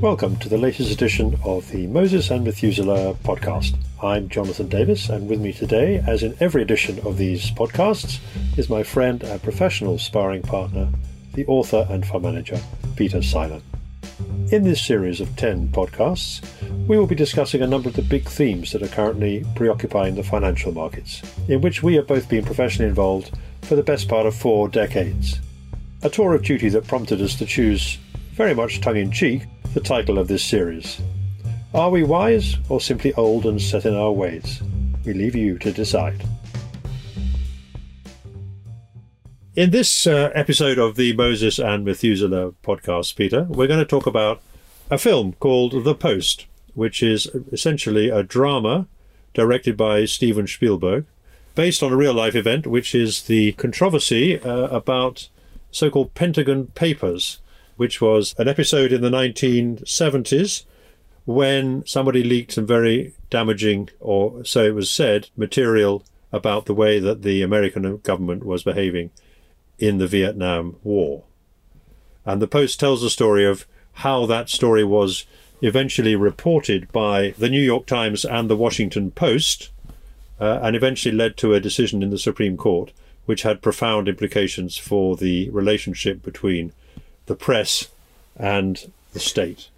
Welcome to the latest edition of the Moses and Methuselah podcast. I'm Jonathan Davis, and with me today, as in every edition of these podcasts, is my friend and professional sparring partner, the author and fund manager, Peter Seilern. In this series of 10 podcasts, we will be discussing a number of the big themes that are currently preoccupying the financial markets, in which we have both been professionally involved for the best part of four decades. A tour of duty that prompted us to choose, very much tongue in cheek, the title of this series. Are we wise or simply old and set in our ways? We leave you to decide. In this uh, episode of the Moses and Methuselah podcast, Peter, we're going to talk about a film called The Post, which is essentially a drama directed by Steven Spielberg, based on a real life event, which is the controversy uh, about so called Pentagon Papers, which was an episode in the 1970s when somebody leaked some very damaging, or so it was said, material about the way that the American government was behaving in the Vietnam War. And the Post tells the story of how that story was eventually reported by the New York Times and the Washington Post, uh, and eventually led to a decision in the Supreme Court which had profound implications for the relationship between the press and the state.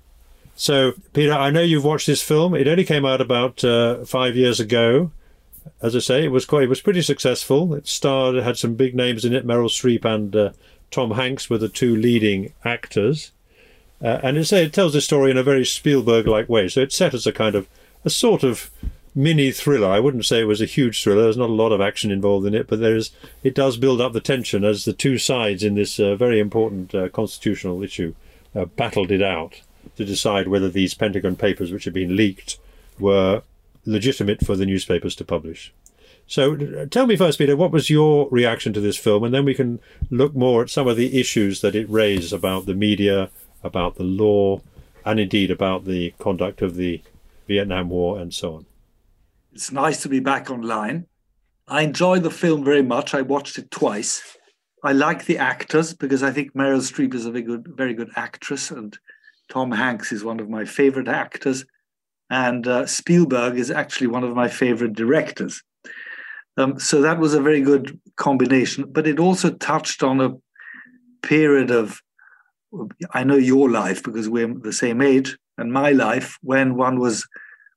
So, Peter, I know you've watched this film. It only came out about uh, five years ago. As I say, it was quite, it was pretty successful. It starred, it had some big names in it. Meryl Streep and uh, Tom Hanks were the two leading actors. Uh, and it, it tells the story in a very Spielberg-like way. So it's set as a kind of a sort of mini thriller. I wouldn't say it was a huge thriller. There's not a lot of action involved in it, but there is. It does build up the tension as the two sides in this uh, very important uh, constitutional issue uh, battled it out to decide whether these Pentagon papers, which had been leaked, were legitimate for the newspapers to publish. So, uh, tell me first, Peter, what was your reaction to this film, and then we can look more at some of the issues that it raised about the media, about the law, and indeed about the conduct of the Vietnam War and so on. It's nice to be back online. I enjoy the film very much. I watched it twice. I like the actors because I think Meryl Streep is a very good, very good actress, and Tom Hanks is one of my favorite actors, and uh, Spielberg is actually one of my favorite directors. Um, so that was a very good combination. But it also touched on a period of, I know your life because we're the same age, and my life when one was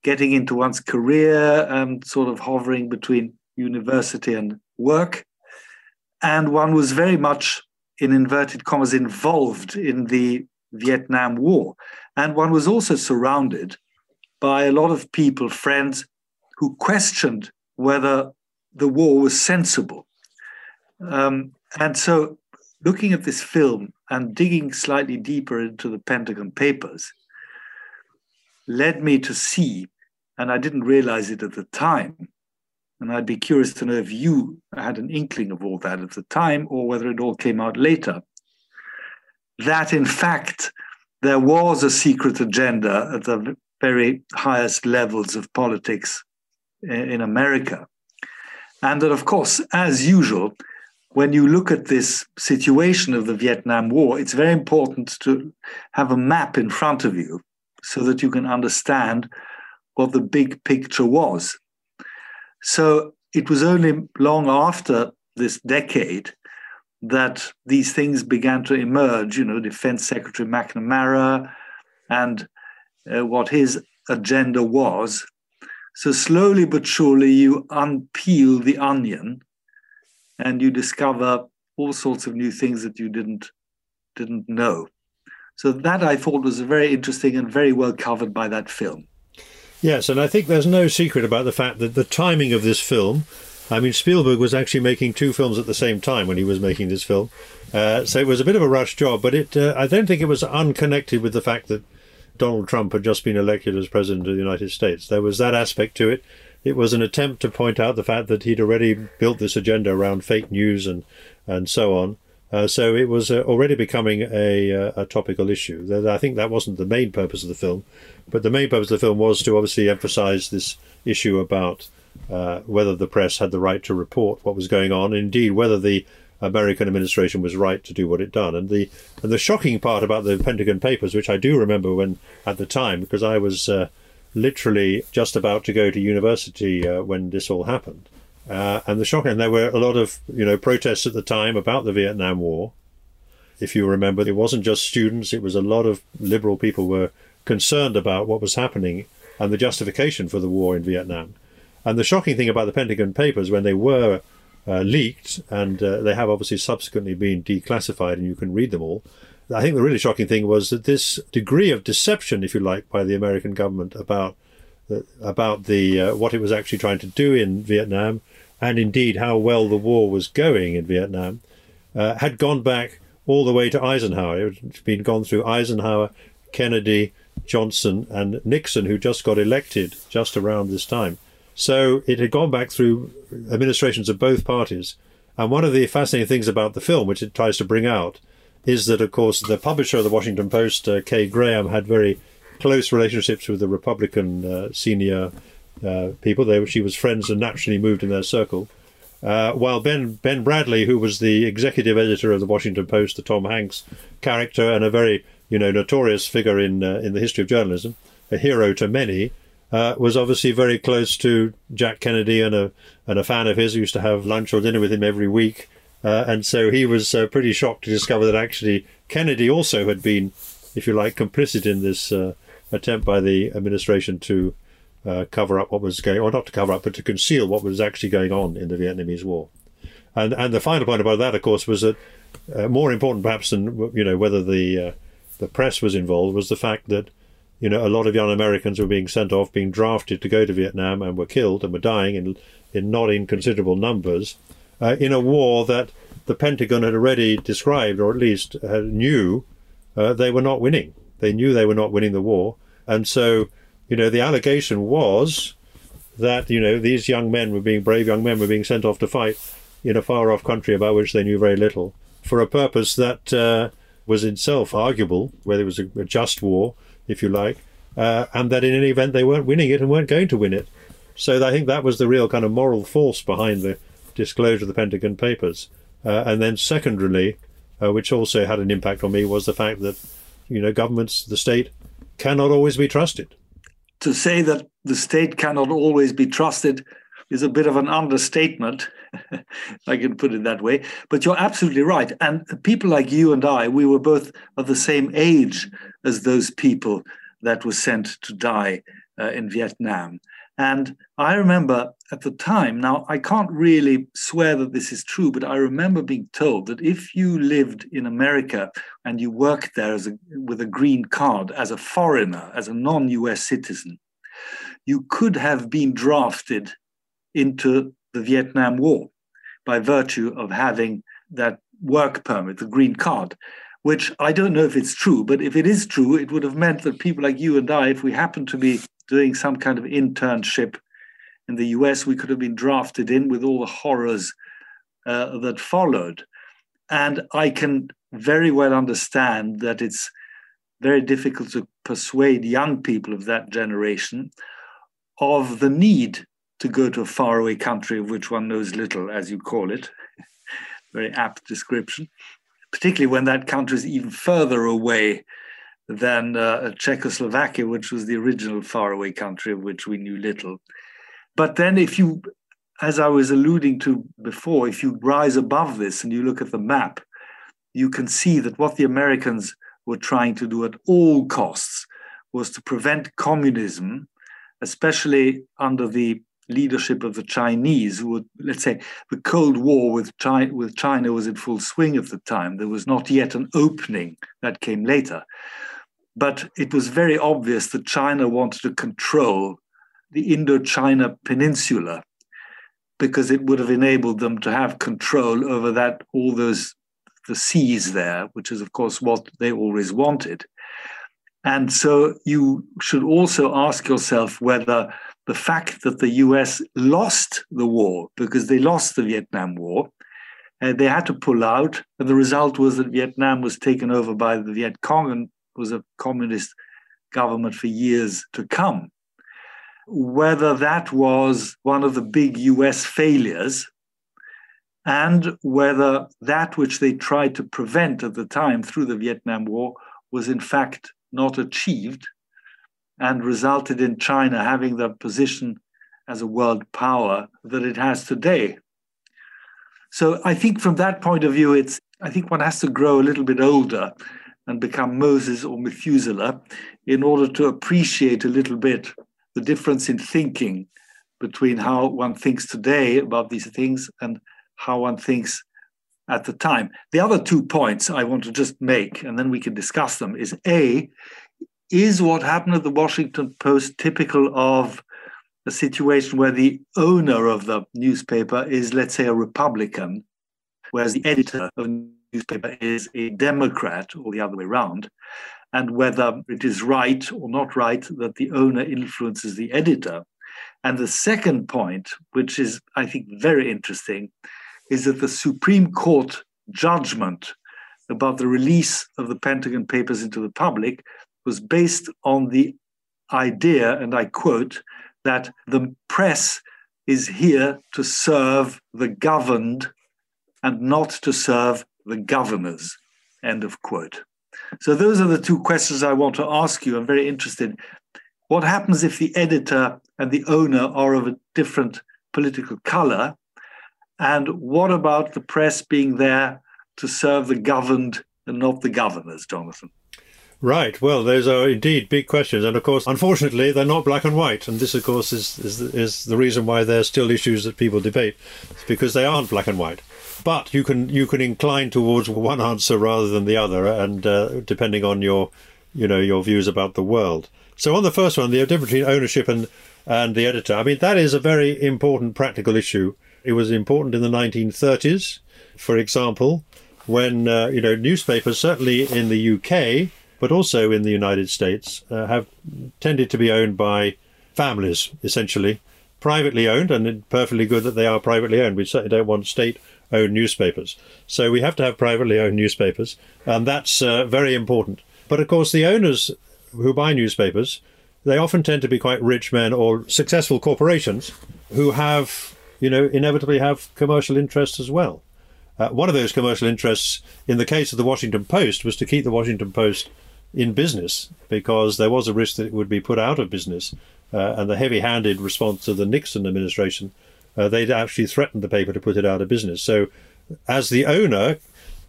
getting into one's career and sort of hovering between university and work. And one was very much, in inverted commas, involved in the Vietnam War. And one was also surrounded by a lot of people, friends, who questioned whether the war was sensible. Um, and so, looking at this film and digging slightly deeper into the Pentagon Papers led me to see and I didn't realize it at the time. And I'd be curious to know if you had an inkling of all that at the time or whether it all came out later. That, in fact, there was a secret agenda at the very highest levels of politics eh, in America. And that, of course, as usual, when you look at this situation of the Vietnam War, it's very important to have a map in front of you so that you can understand what the big picture was. So it was only long after this decade that these things began to emerge, you know, Defense Secretary McNamara and uh, what his agenda was. So slowly but surely you unpeel the onion and you discover all sorts of new things that you didn't didn't know. So that I thought was very interesting and very well covered by that film. Yes, and I think there's no secret about the fact that the timing of this film. I mean, Spielberg was actually making two films at the same time when he was making this film, uh, so it was a bit of a rush job. But it, uh, I don't think it was unconnected with the fact that Donald Trump had just been elected as president of the United States. There was that aspect to it. It was an attempt to point out the fact that he'd already built this agenda around fake news and and so on. Uh, so it was uh, already becoming a, uh, a topical issue. I think that wasn't the main purpose of the film, but the main purpose of the film was to obviously emphasize this issue about uh, whether the press had the right to report what was going on, indeed whether the American administration was right to do what it done. And the and the shocking part about the Pentagon Papers, which I do remember when at the time, because I was uh, literally just about to go to university uh, when this all happened, uh, and the shocking, and there were a lot of you know protests at the time about the Vietnam War. If you remember, it wasn't just students; it was a lot of liberal people were concerned about what was happening and the justification for the war in Vietnam. And the shocking thing about the Pentagon Papers, when they were uh, leaked, and uh, they have obviously subsequently been declassified, and you can read them all. I think the really shocking thing was that this degree of deception, if you like, by the American government about the, about the uh, what it was actually trying to do in Vietnam, and indeed how well the war was going in Vietnam, uh, had gone back all the way to Eisenhower. It had been gone through Eisenhower, Kennedy, Johnson, and Nixon, who just got elected just around this time. So it had gone back through administrations of both parties. And one of the fascinating things about the film, which it tries to bring out, is that, of course, the publisher of the Washington Post, uh, Kay Graham, had very close relationships with the Republican uh, senior uh, people. They, she was friends and naturally moved in their circle. Uh, while Ben Ben Bradlee, who was the executive editor of the Washington Post, the Tom Hanks character, and a very you know notorious figure in uh, in the history of journalism, a hero to many, uh, was obviously very close to Jack Kennedy and a and a fan of his who used to have lunch or dinner with him every week. Uh, and so he was uh, pretty shocked to discover that actually Kennedy also had been, if you like, complicit in this uh, attempt by the administration to uh, cover up what was going, or not to cover up, but to conceal what was actually going on in the Vietnamese War. And and the final point about that, of course, was that uh, more important perhaps than you know whether the the press was involved was the fact that you know, a lot of young Americans were being sent off, being drafted to go to Vietnam, and were killed and were dying in, in not inconsiderable numbers uh, in a war that the Pentagon had already described, or at least uh, knew uh, they were not winning. They knew they were not winning the war, and so you know the allegation was that you know these young men were being brave young men were being sent off to fight in a far off country about which they knew very little for a purpose that uh, was itself arguable, whether it was a, a just war if you like, uh, and that in any event they weren't winning it and weren't going to win it. So I think that was the real kind of moral force behind the disclosure of the Pentagon Papers. Uh, and then secondarily, uh, which also had an impact on me, was the fact that you know governments, the state, cannot always be trusted. To say that the state cannot always be trusted is a bit of an understatement, I can put it that way. But you're absolutely right. And people like you and I, we were both of the same age as those people that were sent to die uh, in Vietnam. And I remember at the time, now I can't really swear that this is true, but I remember being told that if you lived in America and you worked there as a, with a green card as a foreigner, as a non US citizen, you could have been drafted into the Vietnam War by virtue of having that work permit, the green card, which I don't know if it's true, but if it is true, it would have meant that people like you and I, if we happened to be doing some kind of internship in the US, we could have been drafted in with all the horrors uh, that followed. And I can very well understand that it's very difficult to persuade young people of that generation of the need to go to a faraway country of which one knows little, as you call it. Very apt description, particularly when that country is even further away than uh, Czechoslovakia, which was the original faraway country of which we knew little. But then, if you, as I was alluding to before, if you rise above this and you look at the map, you can see that what the Americans were trying to do at all costs was to prevent communism, especially under the leadership of the Chinese, who would, let's say, the Cold War with China, with China was in full swing at the time. There was not yet an opening that came later. But it was very obvious that China wanted to control the Indochina Peninsula because it would have enabled them to have control over that all those the seas there, which is of course what they always wanted. And so you should also ask yourself whether the fact that the US lost the war because they lost the Vietnam War. Uh, they had to pull out, and the result was that Vietnam was taken over by the Viet Cong and was a communist government for years to come. Whether that was one of the big US failures, and whether that which they tried to prevent at the time through the Vietnam War was in fact not achieved and resulted in China having the position as a world power that it has today. So I think from that point of view, it's I think one has to grow a little bit older and become Moses or Methuselah in order to appreciate a little bit the difference in thinking between how one thinks today about these things and how one thinks at the time. The other two points I want to just make, and then we can discuss them, is A, is what happened at the Washington Post typical of a situation where the owner of the newspaper is, let's say, a Republican, whereas the editor of newspaper is a Democrat, or the other way around, and whether it is right or not right that the owner influences the editor. And the second point, which is, I think, very interesting, is that the Supreme Court judgment about the release of the Pentagon Papers into the public was based on the idea, and I quote, that the press is here to serve the governed and not to serve the governors. End of quote. So, those are the two questions I want to ask you. I'm very interested. What happens if the editor and the owner are of a different political color? And what about the press being there to serve the governed and not the governors, Jonathan? Right. Well, those are indeed big questions, and of course, unfortunately, they're not black and white. And this, of course, is is, is the reason why there's still issues that people debate, it's because they aren't black and white. But you can you can incline towards one answer rather than the other, and uh, depending on your you know your views about the world. So on the first one, the difference between ownership and and the editor. I mean, that is a very important practical issue. It was important in the 1930s, for example, when uh, you know newspapers, certainly in the UK but also in the United States, uh, have tended to be owned by families, essentially, privately owned, and it's perfectly good that they are privately owned. We certainly don't want state owned newspapers. So we have to have privately owned newspapers, and that's uh, very important. But of course, the owners who buy newspapers, they often tend to be quite rich men or successful corporations who have, you know, inevitably have commercial interests as well. Uh, one of those commercial interests, in the case of the Washington Post, was to keep the Washington Post in business because there was a risk that it would be put out of business. Uh, and the heavy handed response of the Nixon administration, uh, they'd actually threatened the paper to put it out of business. So, as the owner,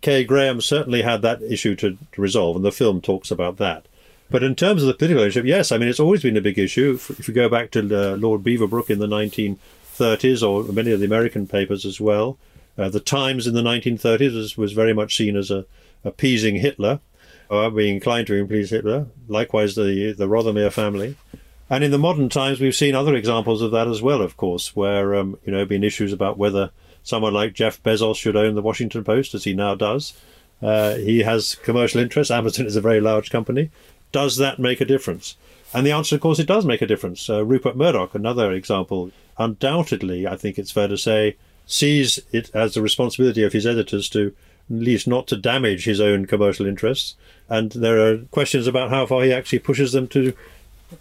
Kay Graham certainly had that issue to, to resolve, and the film talks about that. But in terms of the political ownership, yes, I mean, it's always been a big issue. If, if you go back to uh, Lord Beaverbrook in the 1930s, or many of the American papers as well, uh, the Times in the 1930s was, was very much seen as a appeasing Hitler or being inclined to please Hitler. Likewise, the the Rothermere family. And in the modern times, we've seen other examples of that as well, of course, where um, you know been issues about whether someone like Jeff Bezos should own the Washington Post, as he now does. Uh, he has commercial interests. Amazon is a very large company. Does that make a difference? And the answer, of course, it does make a difference. Uh, Rupert Murdoch, another example, undoubtedly, I think it's fair to say, sees it as the responsibility of his editors to at least not to damage his own commercial interests. And there are questions about how far he actually pushes them to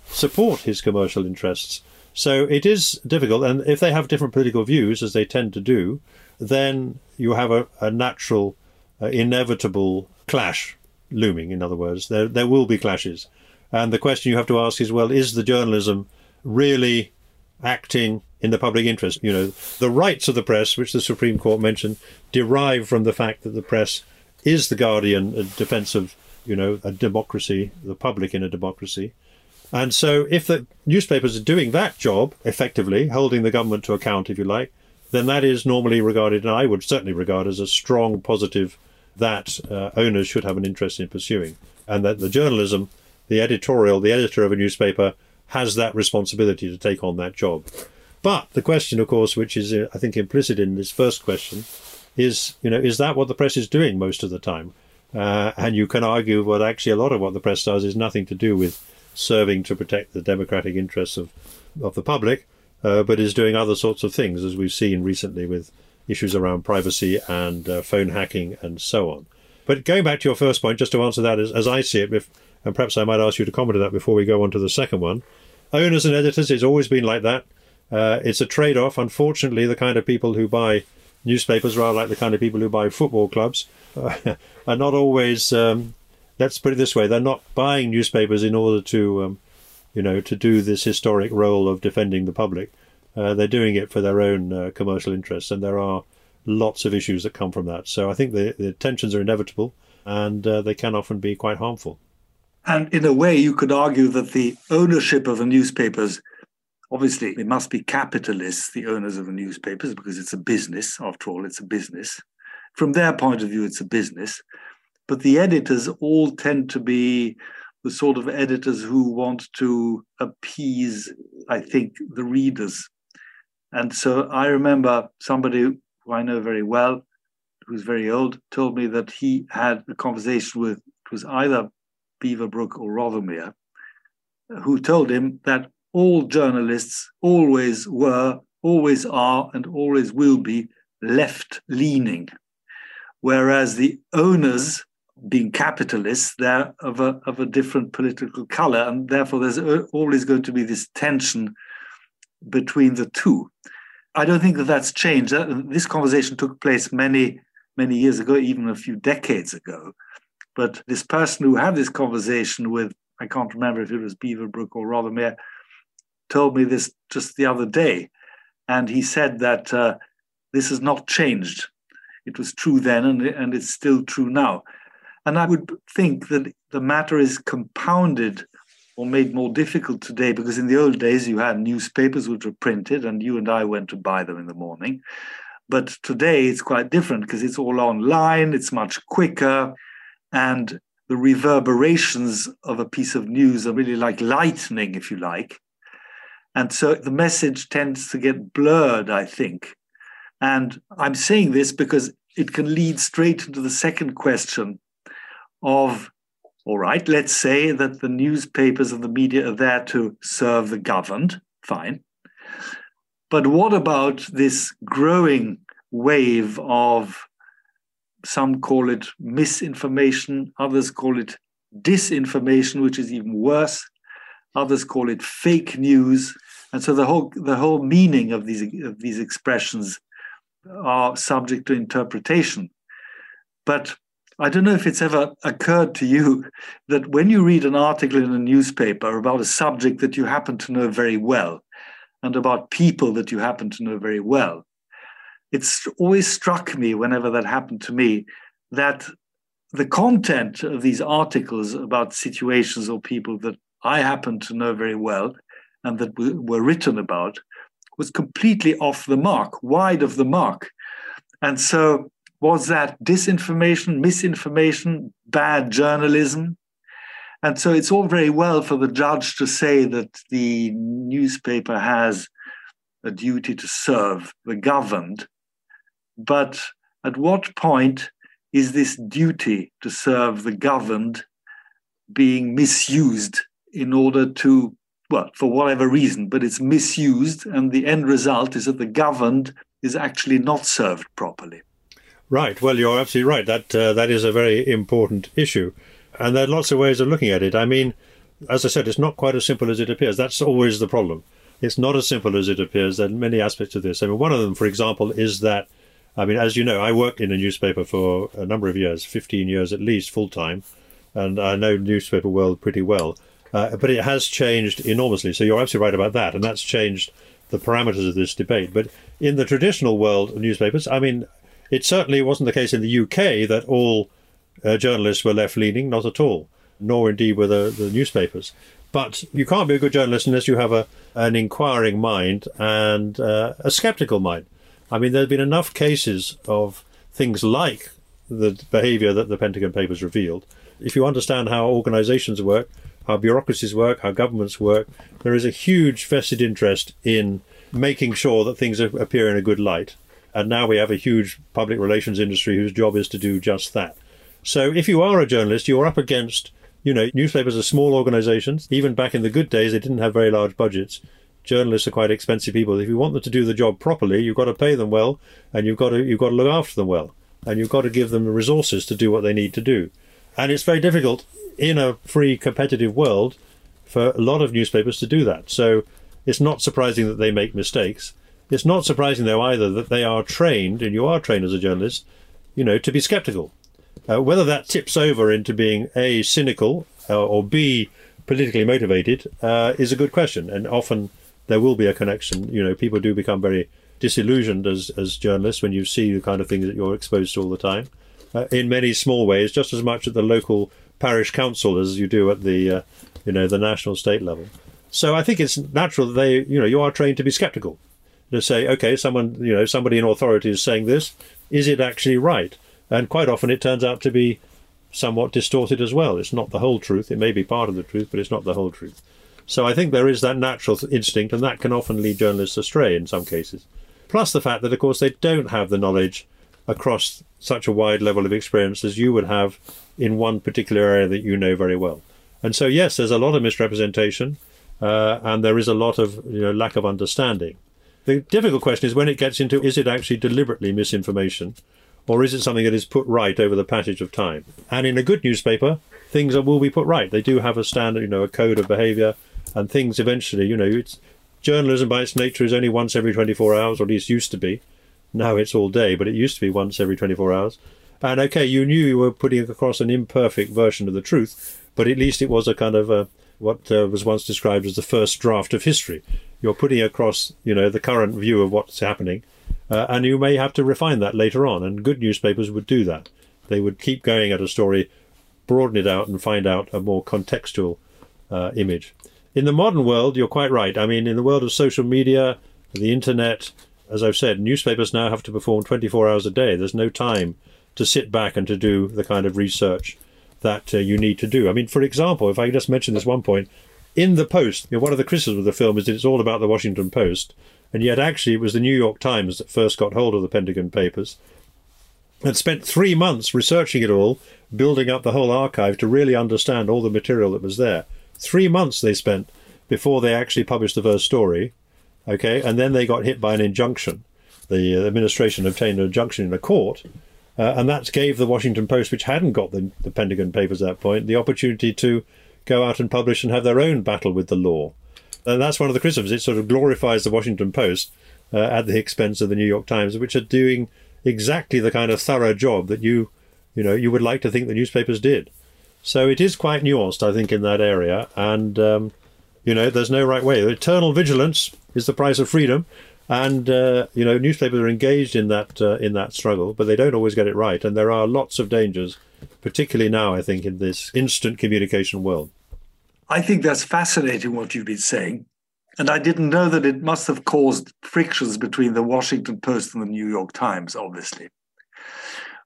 support his commercial interests. So it is difficult. And if they have different political views, as they tend to do, then you have a, a natural, uh, inevitable clash looming. In other words, there, there will be clashes. And the question you have to ask is well, is the journalism really acting in the public interest. You know, the rights of the press, which the Supreme Court mentioned, derive from the fact that the press is the guardian a defense of, you know, a democracy, the public in a democracy. And so if the newspapers are doing that job effectively, holding the government to account, if you like, then that is normally regarded, and I would certainly regard as a strong positive that uh, owners should have an interest in pursuing. And that the journalism, the editorial, the editor of a newspaper has that responsibility to take on that job. But the question, of course, which is, uh, I think, implicit in this first question, is, you know, is that what the press is doing most of the time? Uh, and you can argue, well, actually, a lot of what the press does is nothing to do with serving to protect the democratic interests of, of the public, uh, but is doing other sorts of things, as we've seen recently with issues around privacy and uh, phone hacking and so on. But going back to your first point, just to answer that as, as I see it, if, and perhaps I might ask you to comment on that before we go on to the second one. Owners and editors, it's always been like that. Uh, it's a trade off. Unfortunately, the kind of people who buy newspapers, rather like the kind of people who buy football clubs, uh, are not always. Um, let's put it this way: they're not buying newspapers in order to, um, you know, to do this historic role of defending the public. Uh, they're doing it for their own uh, commercial interests, and there are lots of issues that come from that. So I think the, the tensions are inevitable, and uh, they can often be quite harmful. And in a way, you could argue that the ownership of the newspapers, obviously, it must be capitalists, the owners of the newspapers, because it's a business. After all, it's a business. From their point of view, it's a business. But the editors all tend to be the sort of editors who want to appease, I think, the readers. And so I remember somebody who I know very well, who's very old, told me that he had a conversation with, it was either Beaverbrook or Rothermere, who told him that all journalists always were, always are, and always will be left leaning. Whereas the owners, being capitalists, they're of a, of a different political color, and therefore there's always going to be this tension between the two. I don't think that that's changed. This conversation took place many, many years ago, even a few decades ago. But this person who had this conversation with, I can't remember if it was Beaverbrook or Rothermere, told me this just the other day. And he said that uh, this has not changed. It was true then and, and it's still true now. And I would think that the matter is compounded or made more difficult today because in the old days you had newspapers which were printed and you and I went to buy them in the morning. But today it's quite different because it's all online, it's much quicker, and the reverberations of a piece of news are really like lightning, if you like. And so the message tends to get blurred, I think. And I'm saying this because it can lead straight into the second question of all right, let's say that the newspapers and the media are there to serve the governed, fine. But what about this growing wave of some call it misinformation, others call it disinformation, which is even worse. Others call it fake news. And so the whole the whole meaning of these of these expressions are subject to interpretation. But I don't know if it's ever occurred to you that when you read an article in a newspaper about a subject that you happen to know very well and about people that you happen to know very well, it's always struck me whenever that happened to me that the content of these articles about situations or people that I happen to know very well and that were written about was completely off the mark, wide of the mark. And so was that disinformation, misinformation, bad journalism? And so it's all very well for the judge to say that the newspaper has a duty to serve the governed. But at what point is this duty to serve the governed being misused in order to, well, for whatever reason, but it's misused, and the end result is that the governed is actually not served properly? Right. Well, you're absolutely right. That uh, that is a very important issue, and there are lots of ways of looking at it. I mean, as I said, it's not quite as simple as it appears. That's always the problem. It's not as simple as it appears. There are many aspects of this. I mean, one of them, for example, is that, I mean, as you know, I worked in a newspaper for a number of years, 15 years at least, full time, and I know newspaper world pretty well. Uh, but it has changed enormously. So you're absolutely right about that, and that's changed the parameters of this debate. But in the traditional world of newspapers, I mean, it certainly wasn't the case in the UK that all uh, journalists were left leaning, not at all, nor indeed were the, the newspapers. But you can't be a good journalist unless you have a, an inquiring mind and uh, a skeptical mind. I mean, there have been enough cases of things like the behavior that the Pentagon Papers revealed. If you understand how organizations work, how bureaucracies work, how governments work, there is a huge vested interest in making sure that things appear in a good light. And now we have a huge public relations industry whose job is to do just that. So if you are a journalist, you're up against, you know, newspapers are small organizations. Even back in the good days, they didn't have very large budgets. Journalists are quite expensive people. If you want them to do the job properly, you've got to pay them well and you've got to, you've got to look after them well and you've got to give them the resources to do what they need to do. And it's very difficult in a free competitive world for a lot of newspapers to do that. So it's not surprising that they make mistakes. It's not surprising, though, either that they are trained, and you are trained as a journalist, you know, to be skeptical. Uh, whether that tips over into being A, cynical, uh, or B, politically motivated, uh, is a good question. And often there will be a connection. You know, people do become very disillusioned as, as journalists when you see the kind of things that you're exposed to all the time. Uh, in many small ways, just as much at the local parish council as you do at the, uh, you know, the national state level. So I think it's natural that they, you know, you are trained to be skeptical, to say, okay, someone, you know, somebody in authority is saying this, is it actually right? And quite often it turns out to be somewhat distorted as well. It's not the whole truth. It may be part of the truth, but it's not the whole truth. So I think there is that natural instinct, and that can often lead journalists astray in some cases. Plus the fact that, of course, they don't have the knowledge across such a wide level of experience as you would have in one particular area that you know very well. And so, yes, there's a lot of misrepresentation, uh, and there is a lot of you know, lack of understanding. The difficult question is when it gets into is it actually deliberately misinformation, or is it something that is put right over the passage of time? And in a good newspaper, things are, will be put right. They do have a standard, you know, a code of behaviour, and things eventually, you know, it's journalism by its nature is only once every 24 hours, or at least used to be. Now it's all day, but it used to be once every 24 hours. And okay, you knew you were putting across an imperfect version of the truth, but at least it was a kind of a, what uh, was once described as the first draft of history. You're putting across, you know, the current view of what's happening, uh, and you may have to refine that later on. And good newspapers would do that. They would keep going at a story, broaden it out, and find out a more contextual uh, image. In the modern world, you're quite right. I mean, in the world of social media, the internet, as I've said, newspapers now have to perform 24 hours a day. There's no time to sit back and to do the kind of research that uh, you need to do. I mean, for example, if I just mention this one point, in the Post, you know, one of the criticisms of the film is that it's all about the Washington Post, and yet actually it was the New York Times that first got hold of the Pentagon Papers and spent three months researching it all, building up the whole archive to really understand all the material that was there. Three months they spent before they actually published the first story, okay, and then they got hit by an injunction. The uh, administration obtained an injunction in a court uh, and that gave the Washington Post, which hadn't got the, the Pentagon Papers at that point, the opportunity to go out and publish and have their own battle with the law. And that's one of the criticisms. It sort of glorifies the Washington Post uh, at the expense of the New York Times, which are doing exactly the kind of thorough job that you, you know, you would like to think the newspapers did. So it is quite nuanced, I think, in that area. And, um, you know, there's no right way. Eternal vigilance is the price of freedom and uh, you know newspapers are engaged in that uh, in that struggle, but they don't always get it right, and there are lots of dangers, particularly now. I think in this instant communication world. I think that's fascinating what you've been saying, and I didn't know that it must have caused frictions between the Washington Post and the New York Times, obviously.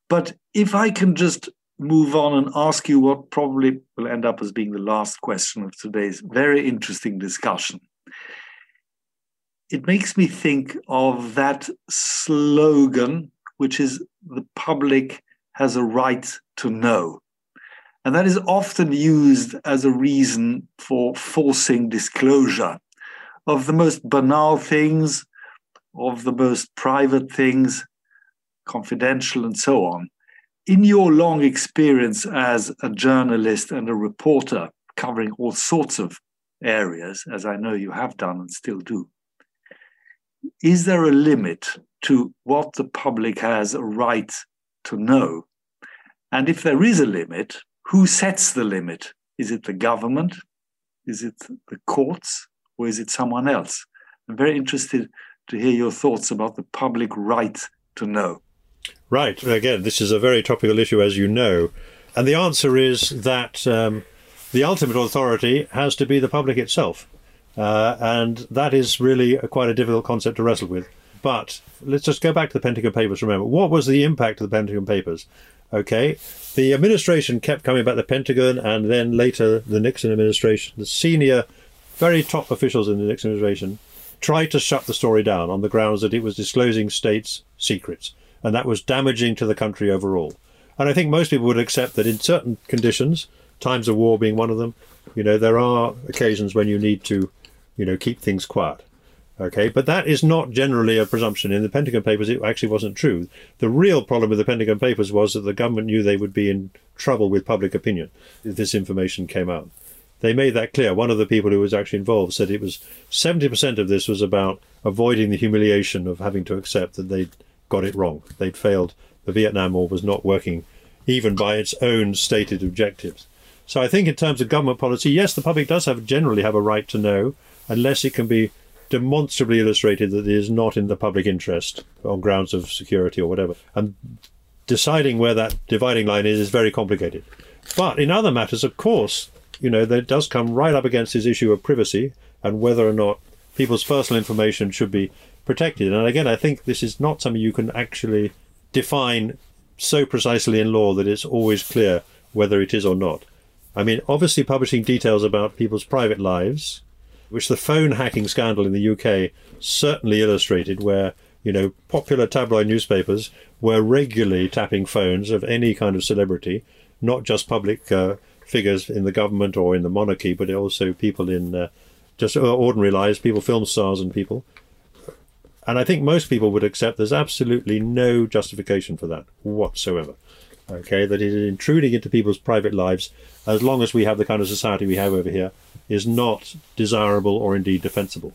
But if I can just move on and ask you what probably will end up as being the last question of today's very interesting discussion it makes me think of that slogan, which is the public has a right to know. And that is often used as a reason for forcing disclosure of the most banal things, of the most private things, confidential, and so on. In your long experience as a journalist and a reporter covering all sorts of areas, as I know you have done and still do, is there a limit to what the public has a right to know? And if there is a limit, who sets the limit? Is it the government? Is it the courts? Or is it someone else? I'm very interested to hear your thoughts about the public right to know. Right. Again, this is a very topical issue, as you know. And the answer is that um, the ultimate authority has to be the public itself. Uh, and that is really a, quite a difficult concept to wrestle with. But let's just go back to the Pentagon Papers. Remember, what was the impact of the Pentagon Papers? Okay, the administration kept coming back the Pentagon, and then later the Nixon administration, the senior, very top officials in the Nixon administration, tried to shut the story down on the grounds that it was disclosing states' secrets, and that was damaging to the country overall. And I think most people would accept that in certain conditions, times of war being one of them, you know, there are occasions when you need to you know, keep things quiet. Okay, but that is not generally a presumption. In the Pentagon Papers, it actually wasn't true. The real problem with the Pentagon Papers was that the government knew they would be in trouble with public opinion if this information came out. they made that clear. One of the people who was actually involved said it was 70% of this was about avoiding the humiliation of having to accept that they'd got it wrong. They'd failed. The Vietnam War was not working even by its own stated objectives. So I think in terms of government policy, yes, the public does have generally have a right to know, unless it can be demonstrably illustrated that it is not in the public interest on grounds of security or whatever. And deciding where that dividing line is is very complicated. But in other matters, of course, you know, that does come right up against this issue of privacy and whether or not people's personal information should be protected. And again, I think this is not something you can actually define so precisely in law that it's always clear whether it is or not. I mean, obviously, publishing details about people's private lives, which the phone hacking scandal in the UK certainly illustrated, where you know popular tabloid newspapers were regularly tapping phones of any kind of celebrity, not just public uh, figures in the government or in the monarchy, but also people in uh, just ordinary lives, people, film stars, and people. And I think most people would accept there's absolutely no justification for that whatsoever. Okay, that it is intruding into people's private lives, as long as we have the kind of society we have over here, is not desirable or indeed defensible.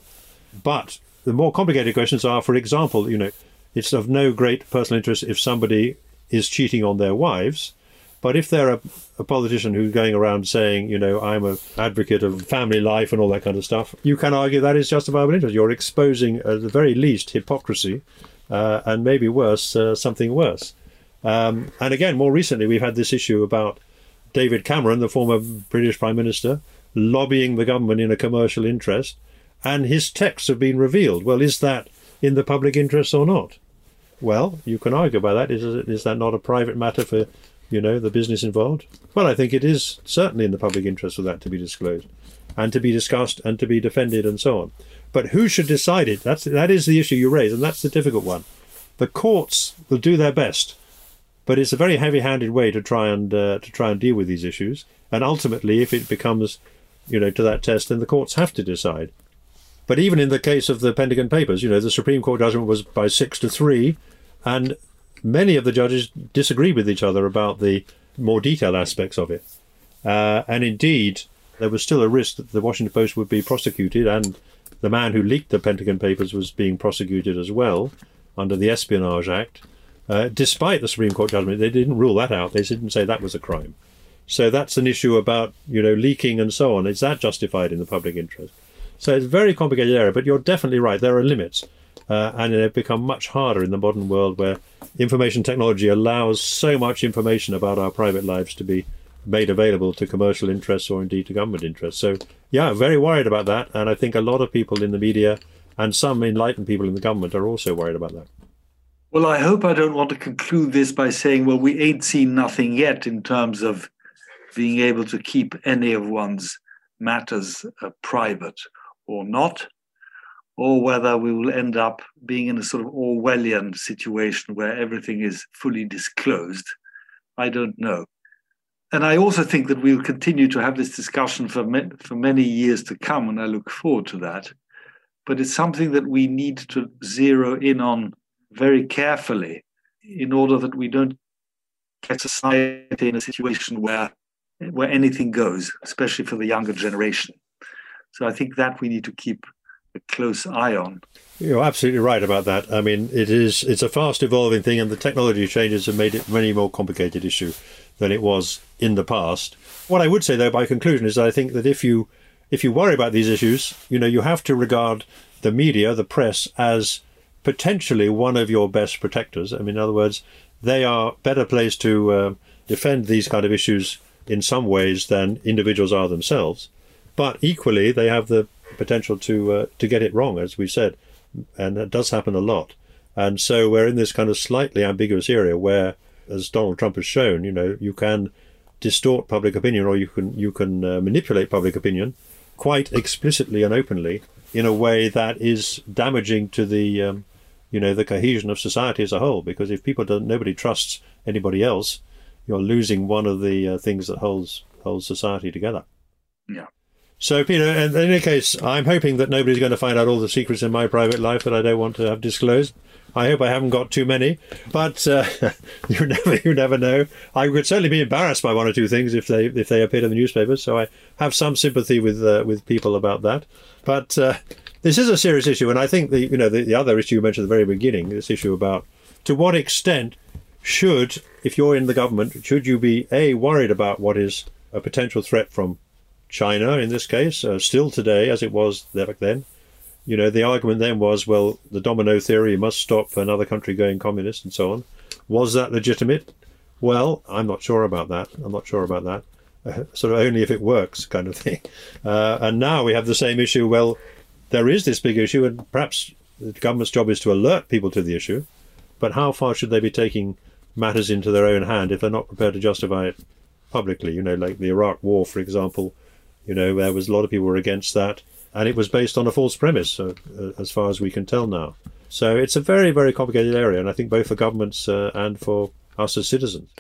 But the more complicated questions are, for example, you know, it's of no great personal interest if somebody is cheating on their wives, but if they're a, a, politician who's going around saying, you know, I'm an advocate of family life and all that kind of stuff, you can argue that is justifiable interest. You're exposing, at the very least, hypocrisy, uh, and maybe worse, uh, something worse. Um, and again, more recently, we've had this issue about David Cameron, the former British Prime Minister, lobbying the government in a commercial interest, and his texts have been revealed. Well, is that in the public interest or not? Well, you can argue about that. Is, is that not a private matter for you know, the business involved? Well, I think it is certainly in the public interest for that to be disclosed and to be discussed and to be defended and so on. But who should decide it? That's that is the issue you raise, and that's the difficult one. The courts will do their best, but it's a very heavy-handed way to try and uh, to try and deal with these issues. And ultimately, if it becomes, you know, to that test, then the courts have to decide. But even in the case of the Pentagon Papers, you know, the Supreme Court judgment was by six to three, and many of the judges disagreed with each other about the more detailed aspects of it. Uh, and indeed, there was still a risk that the Washington Post would be prosecuted, and the man who leaked the Pentagon Papers was being prosecuted as well under the Espionage Act. Uh, despite the Supreme Court judgment, they didn't rule that out. They didn't say that was a crime. So that's an issue about you know leaking and so on. Is that justified in the public interest? So it's a very complicated area. But you're definitely right. There are limits uh, and they've become much harder in the modern world where information technology allows so much information about our private lives to be made available to commercial interests or indeed to government interests. So, yeah, very worried about that. And I think a lot of people in the media and some enlightened people in the government are also worried about that. Well, I hope I don't want to conclude this by saying, well, we ain't seen nothing yet in terms of being able to keep any of one's matters uh, private or not or whether we will end up being in a sort of Orwellian situation where everything is fully disclosed. I don't know. And I also think that we'll continue to have this discussion for, for many years to come, and I look forward to that. But it's something that we need to zero in on very carefully in order that we don't get society in a situation where, where anything goes, especially for the younger generation. So I think that we need to keep a close eye on. You're absolutely right about that. I mean, it is it's a fast evolving thing, and the technology changes have made it many more complicated issue than it was in the past. What I would say, though, by conclusion, is that I think that if you if you worry about these issues, you know, you have to regard the media, the press, as potentially one of your best protectors. I mean, in other words, they are better placed to uh, defend these kind of issues in some ways than individuals are themselves. But equally, they have the potential to uh, to get it wrong, as we said, and that does happen a lot. And so we're in this kind of slightly ambiguous area where, as Donald Trump has shown, you know, you can distort public opinion or you can you can uh, manipulate public opinion quite explicitly and openly in a way that is damaging to the um, you know the cohesion of society as a whole. Because if people don't, nobody trusts anybody else, you're losing one of the uh, things that holds holds society together. Yeah. So, Peter, in any case, I'm hoping that nobody's going to find out all the secrets in my private life that I don't want to have disclosed. I hope I haven't got too many, but uh, you never you never know. I would certainly be embarrassed by one or two things if they if they appeared in the newspapers. So I have some sympathy with uh, with people about that. But uh, this is a serious issue, and I think the you know the, the other issue you mentioned at the very beginning, this issue about to what extent should, if you're in the government, should you be a worried about what is a potential threat from China in this case, uh, still today as it was back then, you know, the argument then was, well, the domino theory must stop another country going communist and so on. Was that legitimate? Well, I'm not sure about that. I'm not sure about that. Uh, sort of only if it works, kind of thing. Uh, and now we have the same issue. Well, there is this big issue, and perhaps the government's job is to alert people to the issue. But how far should they be taking matters into their own hand if they're not prepared to justify it publicly? You know, like the Iraq War, for example. You know, there was a lot of people were against that and it was based on a false premise, uh, uh, as far as we can tell now. So it's a very, very complicated area, and I think both for governments uh, and for us as citizens.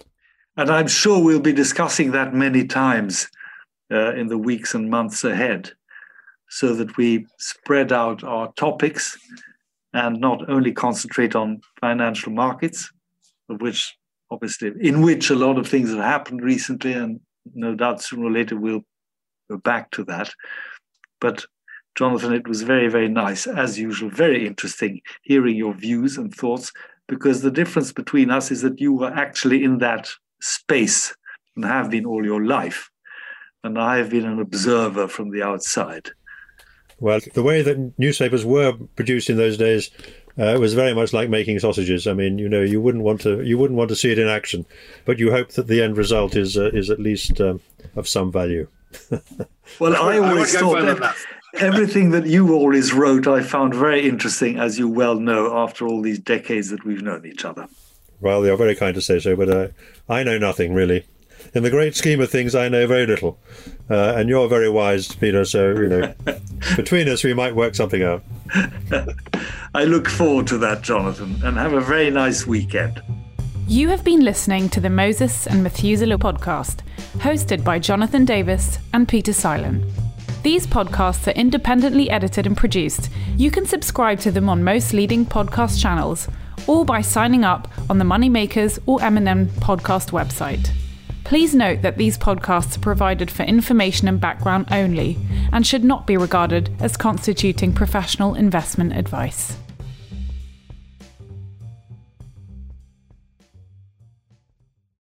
And I'm sure we'll be discussing that many times uh, in the weeks and months ahead, so that we spread out our topics and not only concentrate on financial markets, of which obviously in which a lot of things have happened recently, and no doubt sooner or later we'll go back to that, but Jonathan, it was very, very nice, as usual, very interesting hearing your views and thoughts, because the difference between us is that you were actually in that space and have been all your life. And I have been an observer from the outside. Well, the way that newspapers were produced in those days uh, was very much like making sausages. I mean, you know, you wouldn't want to you wouldn't want to see it in action, but you hope that the end result is uh, is at least um, of some value. well, I always I thought that everything that you always wrote, I found very interesting, as you well know, after all these decades that we've known each other. Well, you're very kind to say so, but uh, I know nothing really. In the great scheme of things, I know very little, uh, and you're very wise, Peter. So you know, between us, we might work something out. I look forward to that, Jonathan, and have a very nice weekend. You have been listening to the Moses and Methuselah podcast, hosted by Jonathan Davis and Peter Seilern. These podcasts are independently edited and produced. You can subscribe to them on most leading podcast channels or by signing up on the Moneymakers or M&M podcast website. Please note that these podcasts are provided for information and background only and should not be regarded as constituting professional investment advice.